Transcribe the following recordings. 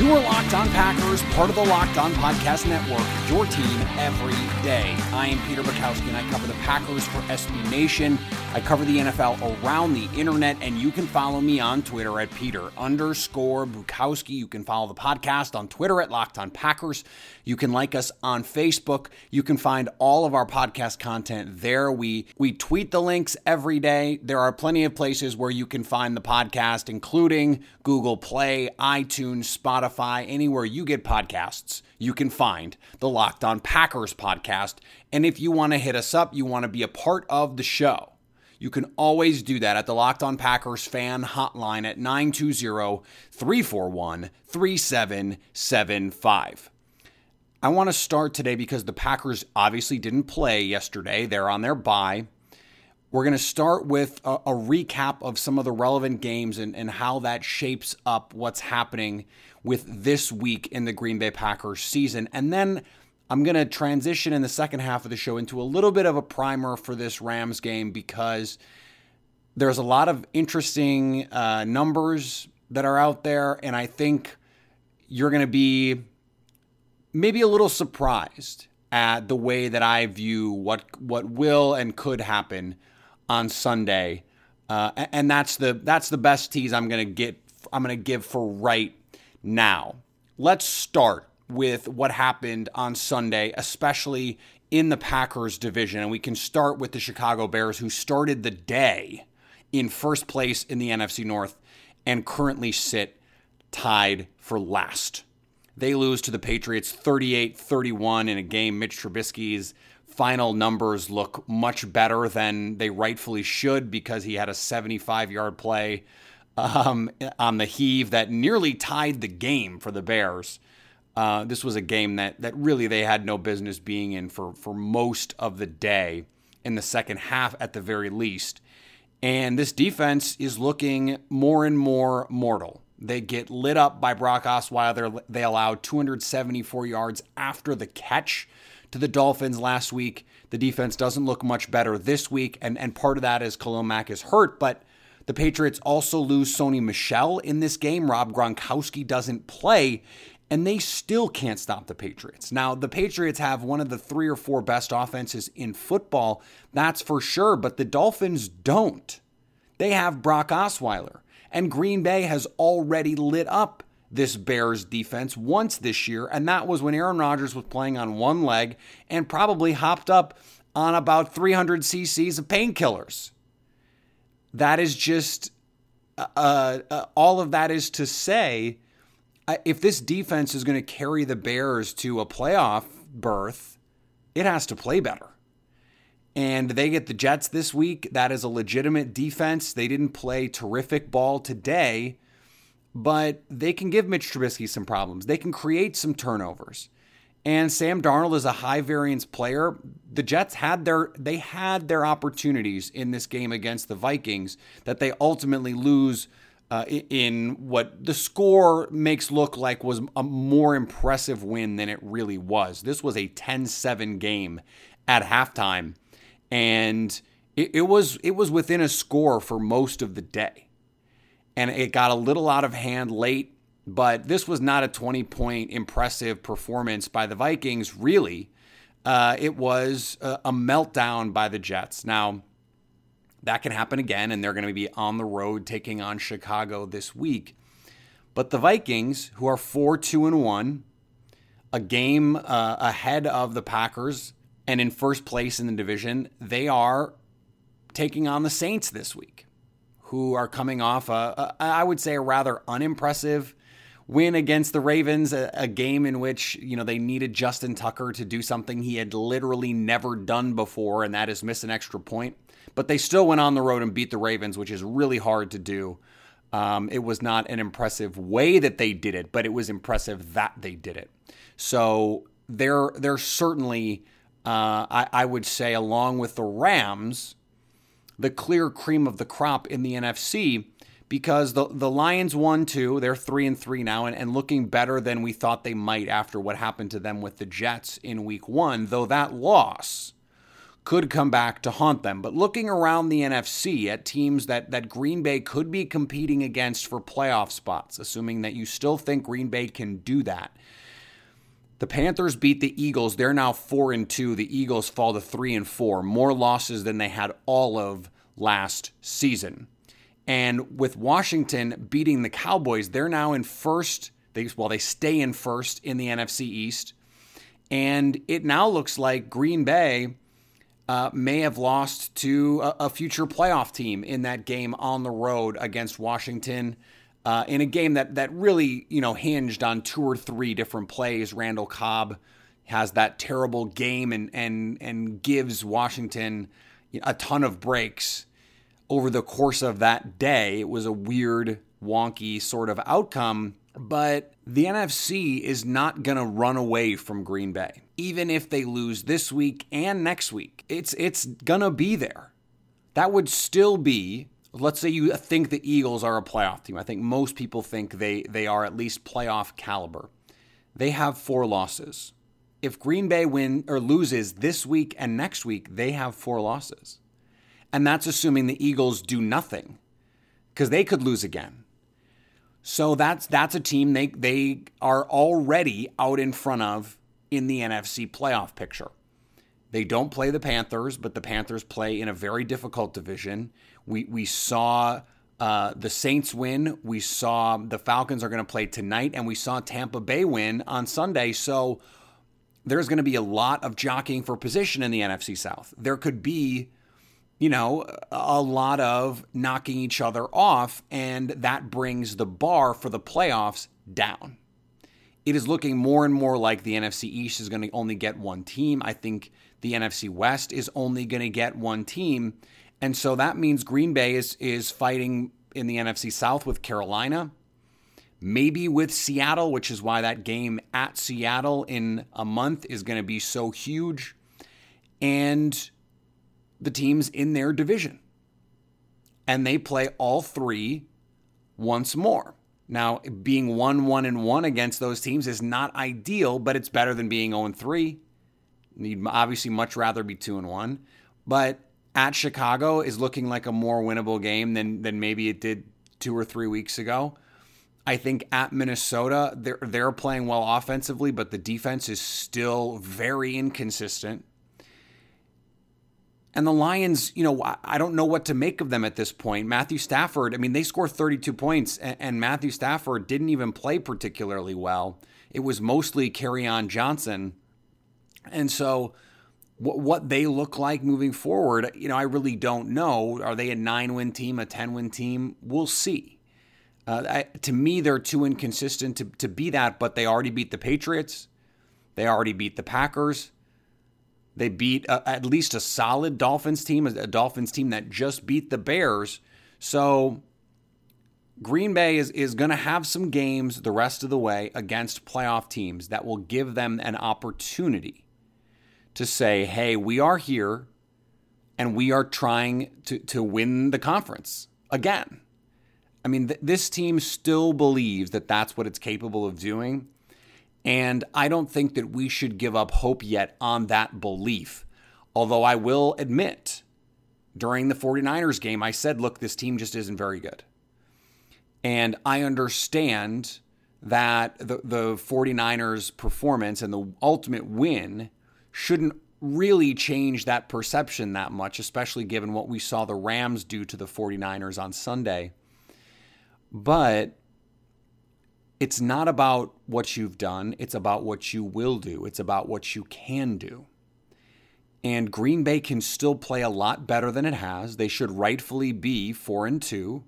You are Locked On Packers, part of the Locked On Podcast Network, your team every day. I am Peter Bukowski, and I cover the Packers for SB Nation. I cover the NFL around the internet, and you can follow me on Twitter at Peter underscore Bukowski. You can follow the podcast on Twitter at Locked On Packers. You can like us on Facebook. You can find all of our podcast content there. We we tweet the links every day. There are plenty of places where you can find the podcast, including Google Play, iTunes, Spotify, anywhere you get podcasts. You can find the Locked On Packers podcast. And if you want to hit us up, you want to be a part of the show. You can always do that at the Locked On Packers fan hotline at 920 341 3775. I want to start today because the Packers obviously didn't play yesterday. They're on their bye. We're going to start with a, a, recap of some of the relevant games and, and how that shapes up what's happening with this week in the Green Bay Packers season. And then I'm going to transition in the second half of the show into a little bit of a primer for this Rams game because there's a lot of interesting uh, numbers that are out there. And I think you're going to be maybe a little surprised at the way that I view what what will and could happen on Sunday, uh, and that's the that's the best tease I'm gonna get. I'm gonna give for right now. Let's start with what happened on Sunday, especially in the Packers division, and we can start with the Chicago Bears, who started the day in first place in the NFC North and currently sit tied for last. They lose to the Patriots 38 31 in a game. Mitch Trubisky's final numbers look much better than they rightfully should because he had a 75 yard play um, on the heave that nearly tied the game for the Bears. Uh, this was a game that, that really they had no business being in for, for most of the day, in the second half at the very least. And this defense is looking more and more mortal. They get lit up by Brock Osweiler. They allowed 274 yards after the catch to the Dolphins last week. The defense doesn't look much better this week, and, and part of that is Khalil Mack is hurt, but the Patriots also lose Sony Michel in this game. Rob Gronkowski doesn't play, and they still can't stop the Patriots. Now, the Patriots have one of the three or four best offenses in football, that's for sure, but the Dolphins don't. They have Brock Osweiler. And Green Bay has already lit up this Bears defense once this year, and that was when Aaron Rodgers was playing on one leg and probably hopped up on about 300 cc's of painkillers. That is just uh, uh, all of that is to say if this defense is going to carry the Bears to a playoff berth, it has to play better and they get the Jets this week. That is a legitimate defense. They didn't play terrific ball today, but they can give Mitch Trubisky some problems. They can create some turnovers. And Sam Darnold is a high variance player. The Jets had their they had their opportunities in this game against the Vikings that they ultimately lose uh, in what the score makes look like was a more impressive win than it really was. This was a 10-7 game at halftime and it, it was it was within a score for most of the day, and it got a little out of hand late. But this was not a 20 point impressive performance by the Vikings, really. Uh, it was a, a meltdown by the Jets. Now, That can happen again, and they're going to be on the road taking on Chicago this week. But the Vikings, who are 4 2 and 1, a game uh, ahead of the Packers and in first place in the division, they are taking on the Saints this week, who are coming off a, a I would say, a rather unimpressive win against the Ravens, a, a, game in which, you know, they needed Justin Tucker to do something he had literally never done before, and that is miss an extra point. But they still went on the road and beat the Ravens, which is really hard to do. Um, it was not an impressive way that they did it, but it was impressive that they did it. So they're they're certainly, uh, I, I would say, along with the Rams, the clear cream of the crop in the NFC because the the Lions won two. They're three and three now, and, and looking better than we thought they might after what happened to them with the Jets in Week One. Though that loss could come back to haunt them. But looking around the NFC at teams that that Green Bay could be competing against for playoff spots, assuming that you still think Green Bay can do that. The Panthers beat the Eagles. They're now 4 and 2. The Eagles fall to 3 and 4. More losses than they had all of last season. And with Washington beating the Cowboys, they're now in first. They, well, they stay in first in the NFC East. And it now looks like Green Bay uh, may have lost to a, a, future playoff team in that game on the road against Washington. Uh, in a game that that really you know hinged on two or three different plays. Randall Cobb has that terrible game and and and gives Washington a ton of breaks over the course of that day. It was a weird, wonky sort of outcome, but the NFC is not going to run away from Green Bay. Even if they lose this week and next week, it's it's going to be there. That would still be let's say you think the Eagles are a playoff team. I think most people think they they are at least playoff caliber. They have 4 losses. If Green Bay win or loses this week and next week, they have 4 losses. And that's assuming the Eagles do nothing because they could lose again. So that's that's a team they they are already out in front of in the NFC playoff picture. They don't play the Panthers, but the Panthers play in a very difficult division. We we saw uh, the Saints win. We saw the Falcons are going to play tonight, and we saw Tampa Bay win on Sunday. So there's going to be a lot of jockeying for position in the NFC South. There could be you know, a lot of knocking each other off, and that brings the bar for the playoffs down. It is looking more and more like the NFC East is going to only get one team. I think the NFC West is only going to get one team. And so that means Green Bay is, is fighting in the NFC South with Carolina, maybe with Seattle, which is why that game at Seattle in a month is going to be so huge. And the teams in their division. And they play all three once more. Now, being 1 1 and 1 against those teams is not ideal, but it's better than being 0 3. You'd obviously much rather be 2 and 1. But at Chicago is looking like a more winnable game than, than maybe it did two or three weeks ago. I think at Minnesota, they're, they're playing well offensively, but the defense is still very inconsistent. And the Lions, you know, I don't know what to make of them at this point. Matthew Stafford, I mean, they scored 32 points, and Matthew Stafford didn't even play particularly well. It was mostly Kerryon Johnson. And so, what they look like moving forward, you know, I really don't know. Are they a nine win team, a 10 win team? We'll see. Uh, I, to me, they're too inconsistent to, to be that, but they already beat the Patriots. They already beat the Packers. They beat a, at least a solid Dolphins team, a Dolphins team that just beat the Bears. So Green Bay is, is going to have some games the rest of the way against playoff teams that will give them an opportunity to say, hey, we are here and we are trying to, to win the conference again. I mean, th- this team still believes that that's what it's capable of doing. And I don't think that we should give up hope yet on that belief. Although I will admit, during the 49ers game, I said, look, this team just isn't very good. And I understand that the, the 49ers performance and the ultimate win shouldn't really change that perception that much, especially given what we saw the Rams do to the 49ers on Sunday. But it's not about what you've done, it's about what you will do, it's about what you can do. And Green Bay can still play a lot better than it has. They should rightfully be 4 and 2.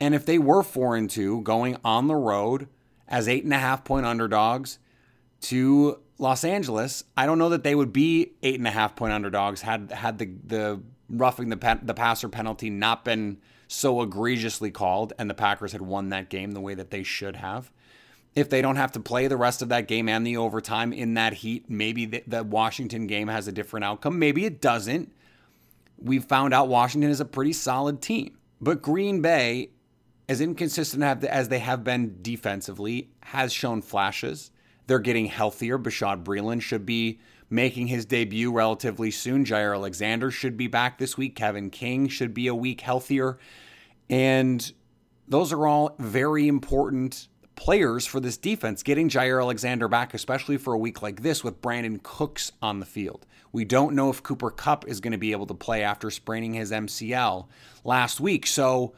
And if they were 4 and 2 going on the road as eight and a half point underdogs to Los Angeles, I don't know that they would be eight and a half point underdogs had had the the roughing the the passer penalty not been so egregiously called and the Packers had won that game the way that they should have. If they don't have to play the rest of that game and the overtime in that heat, maybe the, the Washington game has a different outcome. Maybe it doesn't. We've found out Washington is a pretty solid team. But Green Bay, as inconsistent as they have been defensively, has shown flashes. They're getting healthier. Bashaud Breeland should be making his debut relatively soon. Jaire Alexander should be back this week. Kevin King should be a week healthier. And those are all very important players for this defense. Getting Jaire Alexander back, especially for a week like this with Brandin Cooks on the field. We don't know if Cooper Kupp is going to be able to play after spraining his MCL last week. So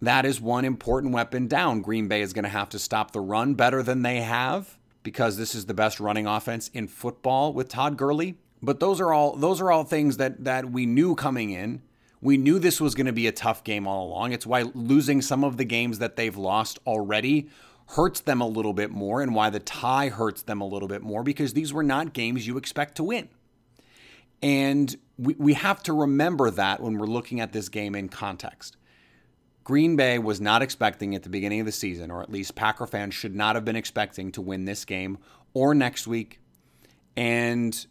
that is one important weapon down. Green Bay is going to have to stop the run better than they have because this is the best running offense in football with Todd Gurley. But those are all those are all things that that we knew coming in. We knew this was going to be a tough game all along. It's why losing some of the games that they've lost already hurts them a little bit more and why the tie hurts them a little bit more because these were not games you expect to win. And we, we have to remember that when we're looking at this game in context. Green Bay was not expecting at the beginning of the season, or at least Packer fans should not have been expecting to win this game or next week. And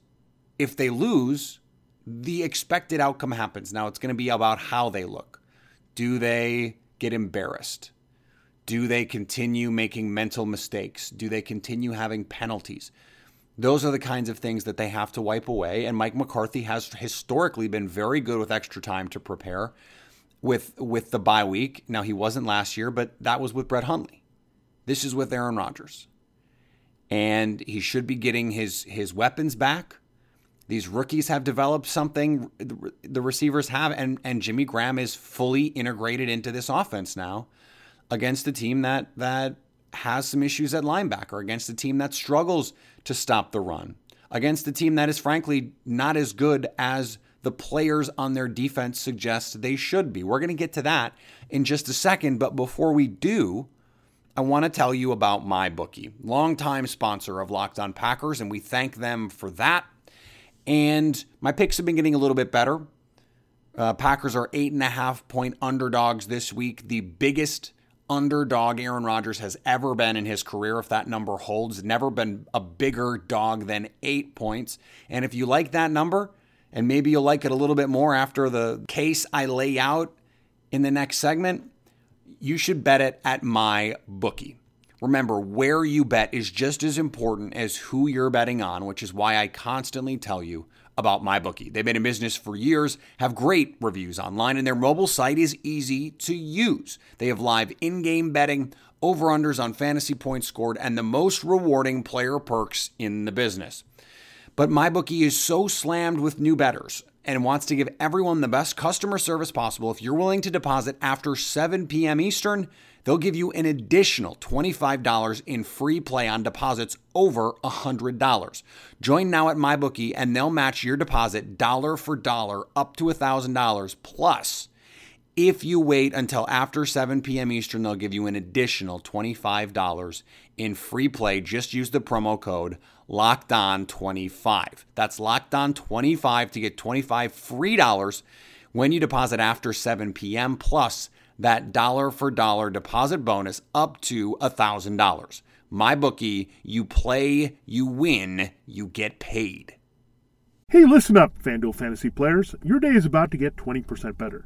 if they lose, the expected outcome happens. Now it's going to be about how they look. Do they get embarrassed? Do they continue making mental mistakes? Do they continue having penalties? Those are the kinds of things that they have to wipe away. And Mike McCarthy has historically been very good with extra time to prepare with with the bye week. Now he wasn't last year, but that was with Brett Hundley. This is with Aaron Rodgers. And he should be getting his his weapons back. These rookies have developed something the receivers have and and Jimmy Graham is fully integrated into this offense now against a team that that has some issues at linebacker, against a team that struggles to stop the run, against a team that is frankly not as good as the players on their defense suggest they should be. We're going to get to that in just a second, but before we do, I want to tell you about MyBookie, longtime sponsor of Locked On Packers, and we thank them for that. And my picks have been getting a little bit better. Uh, Packers are eight and a half point underdogs this week, the biggest underdog Aaron Rodgers has ever been in his career. If that number holds, never been a bigger dog than eight points. And if you like that number, and maybe you'll like it a little bit more after the case I lay out in the next segment, you should bet it at my bookie. Remember, where you bet is just as important as who you're betting on, which is why I constantly tell you about MyBookie. They've been in business for years, have great reviews online, and their mobile site is easy to use. They have live in game betting, over unders on fantasy points scored, and the most rewarding player perks in the business. But MyBookie is so slammed with new betters and wants to give everyone the best customer service possible. If you're willing to deposit after 7 p.m. Eastern, they'll give you an additional $25 in free play on deposits over $100. Join now at MyBookie and they'll match your deposit dollar for dollar up to $1,000 plus. If you wait until after 7 p.m. Eastern, they'll give you an additional $25 in free play. Just use the promo code locked on 25. That's locked on 25 to get 25 free dollars when you deposit after 7 p.m. plus that dollar for dollar deposit bonus up to $1,000. MyBookie, you play, you win, you get paid. Hey, listen up, FanDuel fantasy players. Your day is about to get 20% better.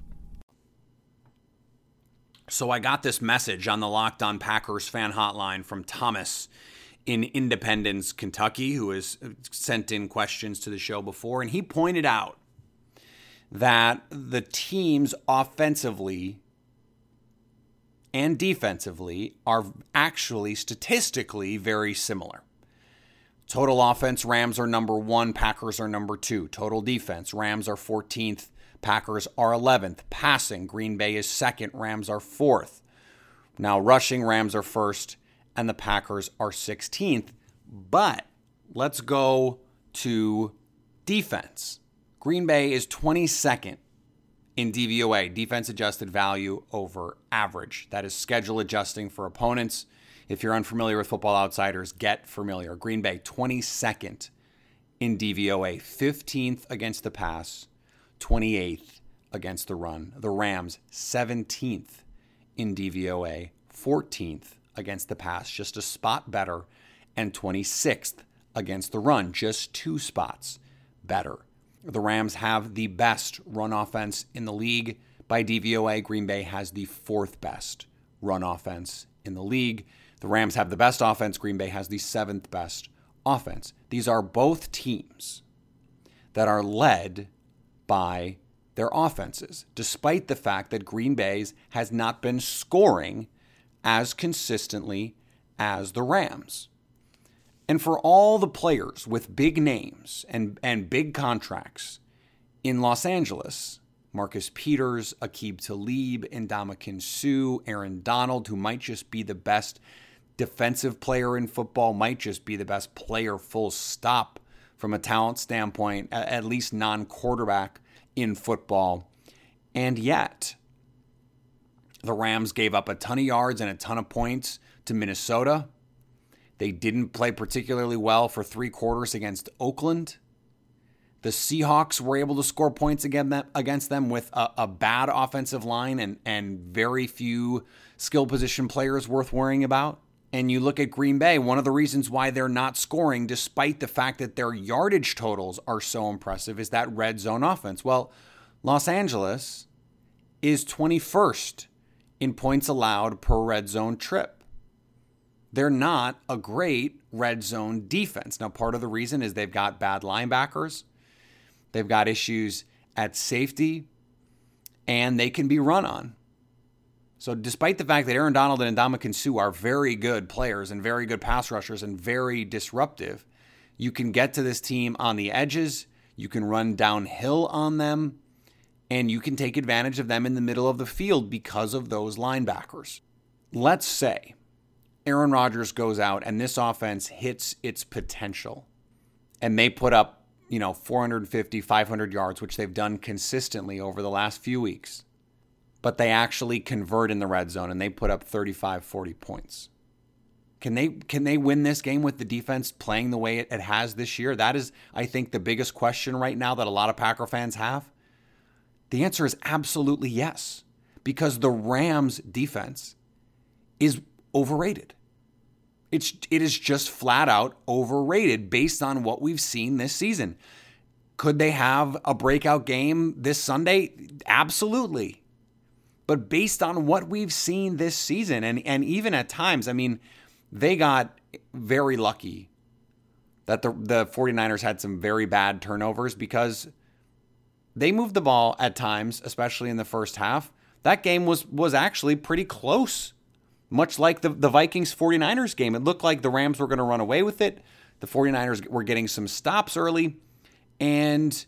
So I got this message on the Locked On Packers fan hotline from Thomas in Independence, Kentucky, who has sent in questions to the show before, and he pointed out that the teams offensively and defensively are actually statistically very similar. Total offense, Rams are number one, Packers are number two. Total defense, Rams are 14th, Packers are 11th. Passing, Green Bay is second. Rams are fourth. Now, rushing, Rams are first, and the Packers are 16th. But let's go to defense. Green Bay is 22nd in DVOA, defense adjusted value over average. That is schedule adjusting for opponents. If you're unfamiliar with football outsiders, get familiar. Green Bay, 22nd in DVOA, 15th against the pass, 28th against the run. The Rams, 17th in DVOA, 14th against the pass, just a spot better, and 26th against the run, just two spots better. The Rams have the best run offense in the league. By DVOA, Green Bay has the fourth best run offense in the league. The Rams have the best offense. Green Bay has the seventh best offense. These are both teams that are led by their offenses, despite the fact that Green Bay's has not been scoring as consistently as the Rams. And for all the players with big names and, and big contracts in Los Angeles, Marcus Peters, Aqib Talib, Ndamukong Suh, Aaron Donald, who might just be the best defensive player in football, might just be the best player, full stop, from a talent standpoint, at least non quarterback in football. And yet, the Rams gave up a ton of yards and a ton of points to Minnesota. They didn't play particularly well for three quarters against Oakland. The Seahawks were able to score points against them with a, a, bad offensive line and, and very few skill position players worth worrying about. And you look at Green Bay, one of the reasons why they're not scoring, despite the fact that their yardage totals are so impressive, is that red zone offense. Well, Los Angeles is 21st in points allowed per red zone trip. They're not a great red zone defense. Now, part of the reason is they've got bad linebackers, they've got issues at safety, and they can be run on. So, despite the fact that Aaron Donald and Ndamukong Suh are very good players and very good pass rushers and very disruptive, you can get to this team on the edges. You can run downhill on them, and you can take advantage of them in the middle of the field because of those linebackers. Let's say Aaron Rodgers goes out and this offense hits its potential, and they put up, you know, 450, 500 yards, which they've done consistently over the last few weeks but they actually convert in the red zone and they put up 35 40 points. Can they can they win this game with the defense playing the way it, it has this year? That is i think the biggest question right now that a lot of packer fans have. The answer is absolutely yes because the rams defense is overrated. It's it is just flat out overrated based on what we've seen this season. Could they have a breakout game this sunday? Absolutely but based on what we've seen this season, and, and even at times, I mean, they got very lucky that the, the 49ers had some very bad turnovers because they moved the ball at times, especially in the first half. That game was was actually pretty close. Much like the, the Vikings 49ers game. It looked like the Rams were going to run away with it. The 49ers were getting some stops early. And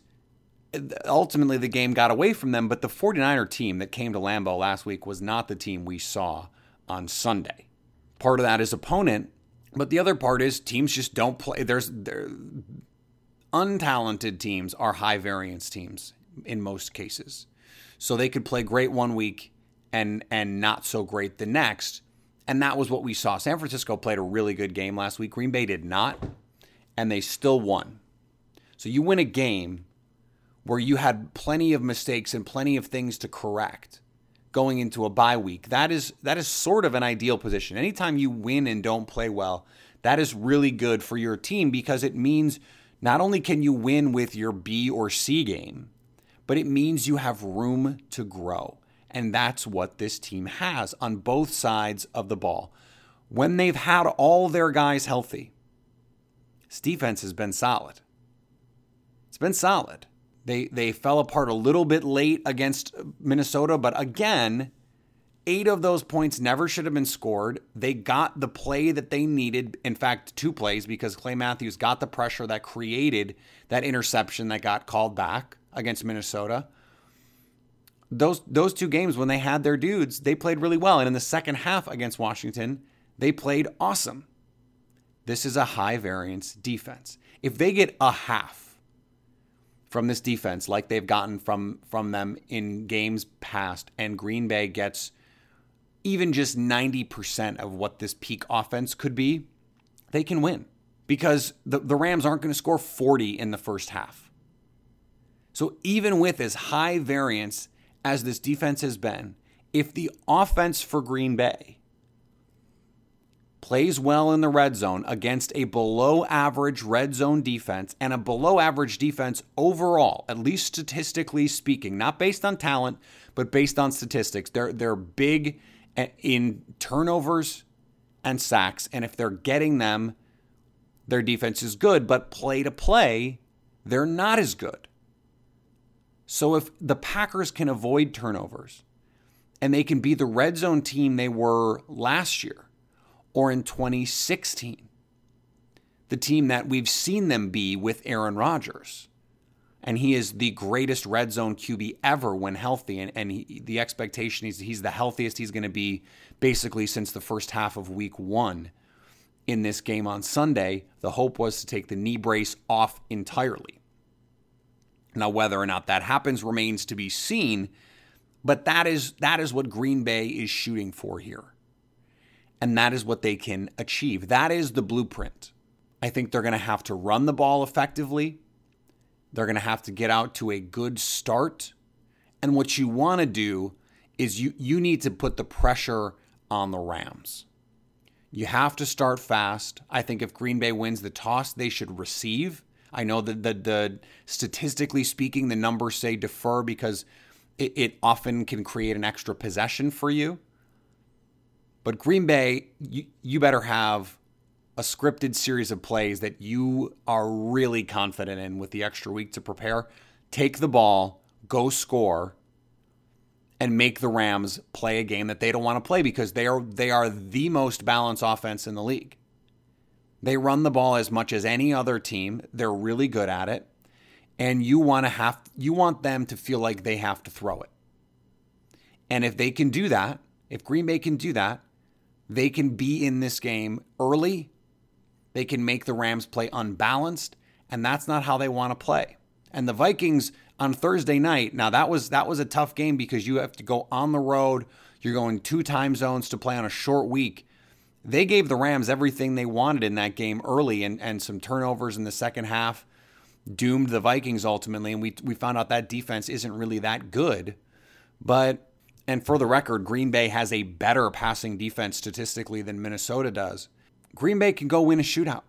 ultimately the game got away from them, but the 49er team that came to Lambeau last week was not the team we saw on Sunday. Part of that is opponent But the other part is teams just don't play. There's there, untalented teams are high variance teams in most cases. So they could play great one week and and not so great the next. And that was what we saw. San Francisco played a really good game last week. Green Bay did not, and they still won. So you win a game where you had plenty of mistakes and plenty of things to correct going into a bye week. That is that is sort of an ideal position. Anytime you win and don't play well, that is really good for your team because it means not only can you win with your B or C game, but it means you have room to grow. And that's what this team has on both sides of the ball. When they've had all their guys healthy, this defense has been solid. It's been solid. They they fell apart a little bit late against Minnesota, but again, eight of those points never should have been scored. They got the play that they needed. In fact, two plays because Clay Matthews got the pressure that created that interception that got called back against Minnesota. Those those two games when they had their dudes, they played really well. And in the second half against Washington, they played awesome. This is a high variance defense. If they get a half from this defense like they've gotten from from them in games past and Green Bay gets even just 90% of what this peak offense could be, they can win because the, the Rams aren't going to score 40 in the first half. So even with as high variance as this defense has been, if the offense for Green Bay plays well in the red zone against a below average red zone defense and a below average defense overall, at least statistically speaking, not based on talent, but based on statistics. They're they're big in turnovers and sacks and if they're getting them their defense is good, but play to play, they're not as good. So if the Packers can avoid turnovers and they can be the red zone team they were last year, or in 2016, the team that we've seen them be with Aaron Rodgers. And he is the greatest red zone QB ever when healthy. And, and he, the expectation is he's the healthiest he's going to be basically since the first half of week one in this game on Sunday. The hope was to take the knee brace off entirely. Now, whether or not that happens remains to be seen, but that is that is what Green Bay is shooting for here and that is what they can achieve. That is the blueprint. I think they're going to have to run the ball effectively. They're going to have to get out to a good start. And what you want to do is you you need to put the pressure on the Rams. You have to start fast. I think if Green Bay wins the toss, they should receive. I know that the, the statistically speaking, the numbers say defer because it, it often can create an extra possession for you. But Green Bay, you, you better have a scripted series of plays that you are really confident in with the extra week to prepare. Take the ball, go score, and make the Rams play a game that they don't want to play because they are they are the most balanced offense in the league. They run the ball as much as any other team. They're really good at it. And you want to have you want them to feel like they have to throw it. And if they can do that, if Green Bay can do that, they can be in this game early. They can make the Rams play unbalanced, and that's not how they want to play. And the Vikings on Thursday night, now that was that was a tough game because you have to go on the road. You're going two time zones to play on a short week. They gave the Rams everything they wanted in that game early and, and some turnovers in the second half doomed the Vikings ultimately. And we, we found out that defense isn't really that good. But and for the record, Green Bay has a better passing defense statistically than Minnesota does. Green Bay can go win a shootout.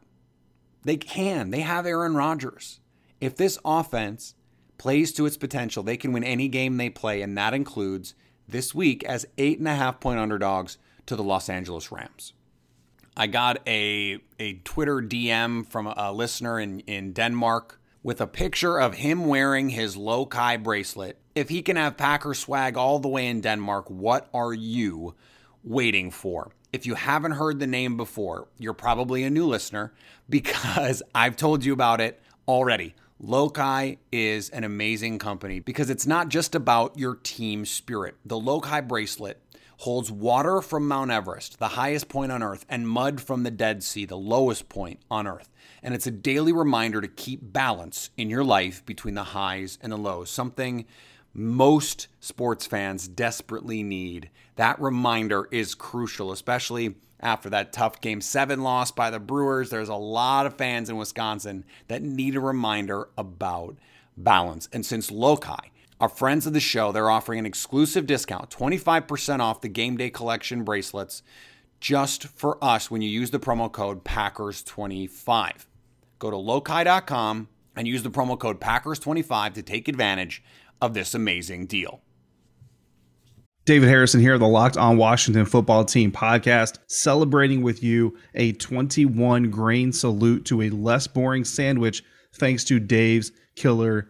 They can. They have Aaron Rodgers. If this offense plays to its potential, they can win any game they play, and that includes this week as eight and a half point underdogs to the Los Angeles Rams. I got a, a Twitter DM from a listener in, in Denmark with a picture of him wearing his Lokai bracelet. If he can have Packer swag all the way in Denmark, what are you waiting for? If you haven't heard the name before, you're probably a new listener because I've told you about it already. Lokai is an amazing company because it's not just about your team spirit. The Lokai bracelet holds water from Mount Everest, the highest point on earth, and mud from the Dead Sea, the lowest point on earth. And it's a daily reminder to keep balance in your life between the highs and the lows, something most sports fans desperately need. That reminder is crucial, especially after that tough game seven loss by the Brewers. There's a lot of fans in Wisconsin that need a reminder about balance. And since Lokai, our friends of the show, they're offering an exclusive discount 25% off the game day collection bracelets just for us when you use the promo code Packers25. Go to lokai.com and use the promo code Packers25 to take advantage of this amazing deal. David Harrison here, the Locked On Washington Football Team podcast, celebrating with you a 21 grain salute to a less boring sandwich thanks to Dave's Killer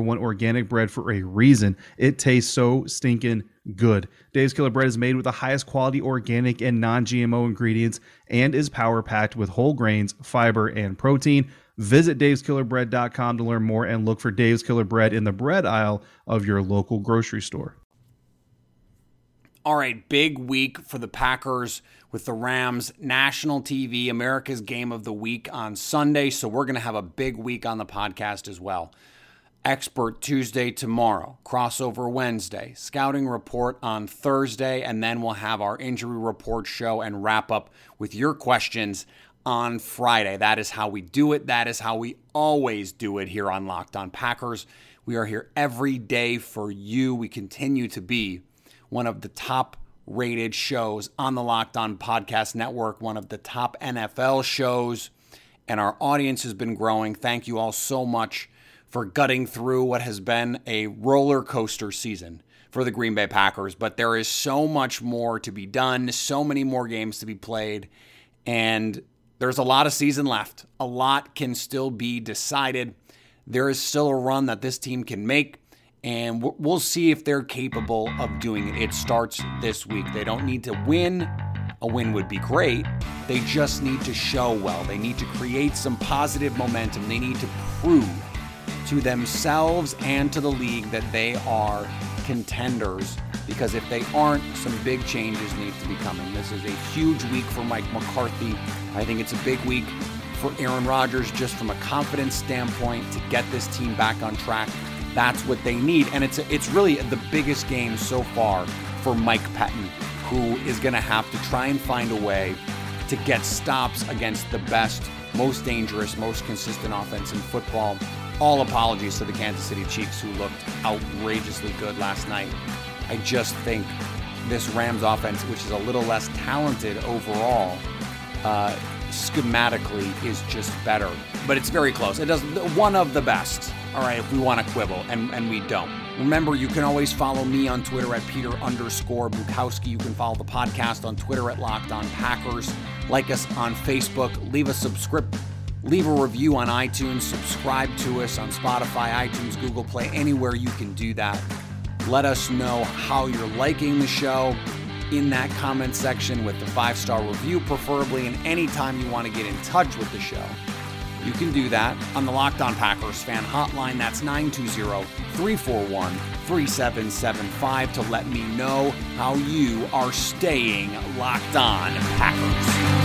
one organic bread for a reason. It tastes so stinking good. Dave's Killer Bread is made with the highest quality organic and non GMO ingredients and is power packed with whole grains, fiber, and protein. Visit daveskillerbread.com to learn more and look for Dave's Killer Bread in the bread aisle of your local grocery store. All right, big week for the Packers with the Rams national TV, America's Game of the Week on Sunday. So we're going to have a big week on the podcast as well. Expert Tuesday tomorrow, crossover Wednesday, scouting report on Thursday, and then we'll have our injury report show and wrap up with your questions on Friday. That is how we do it. That is how we always do it here on Locked On Packers. We are here every day for you. We continue to be one of the top rated shows on the Locked On Podcast Network, one of the top NFL shows, and our audience has been growing. Thank you all so much for gutting through what has been a roller coaster season for the Green Bay Packers. But there is so much more to be done, so many more games to be played, and there's a lot of season left. A lot can still be decided. There is still a run that this team can make, and we'll see if they're capable of doing it. It starts this week. They don't need to win. A win would be great. They just need to show well. They need to create some positive momentum. They need to prove to themselves and to the league that they are contenders because if they aren't, some big changes need to be coming. This is a huge week for Mike McCarthy. I think it's a big week for Aaron Rodgers just from a confidence standpoint to get this team back on track. That's what they need. And it's it's really the biggest game so far for Mike Pettine, who is going to have to try and find a way to get stops against the best, most dangerous, most consistent offense in football all apologies to the Kansas City Chiefs, who looked outrageously good last night. I just think this Rams offense, which is a little less talented overall, uh, schematically is just better. But it's very close. It does one of the best. All right, if we want to quibble, and, and we don't. Remember, you can always follow me on Twitter at Peter underscore Bukowski. You can follow the podcast on Twitter at Locked On Packers. Like us on Facebook. Leave a subscription Leave a review on iTunes, subscribe to us on Spotify, iTunes, Google Play, anywhere you can do that. Let us know how you're liking the show in that comment section with the five star review, preferably, and anytime you want to get in touch with the show. You can do that on the Locked On Packers fan hotline. That's 920 341 3775 to let me know how you are staying locked on Packers.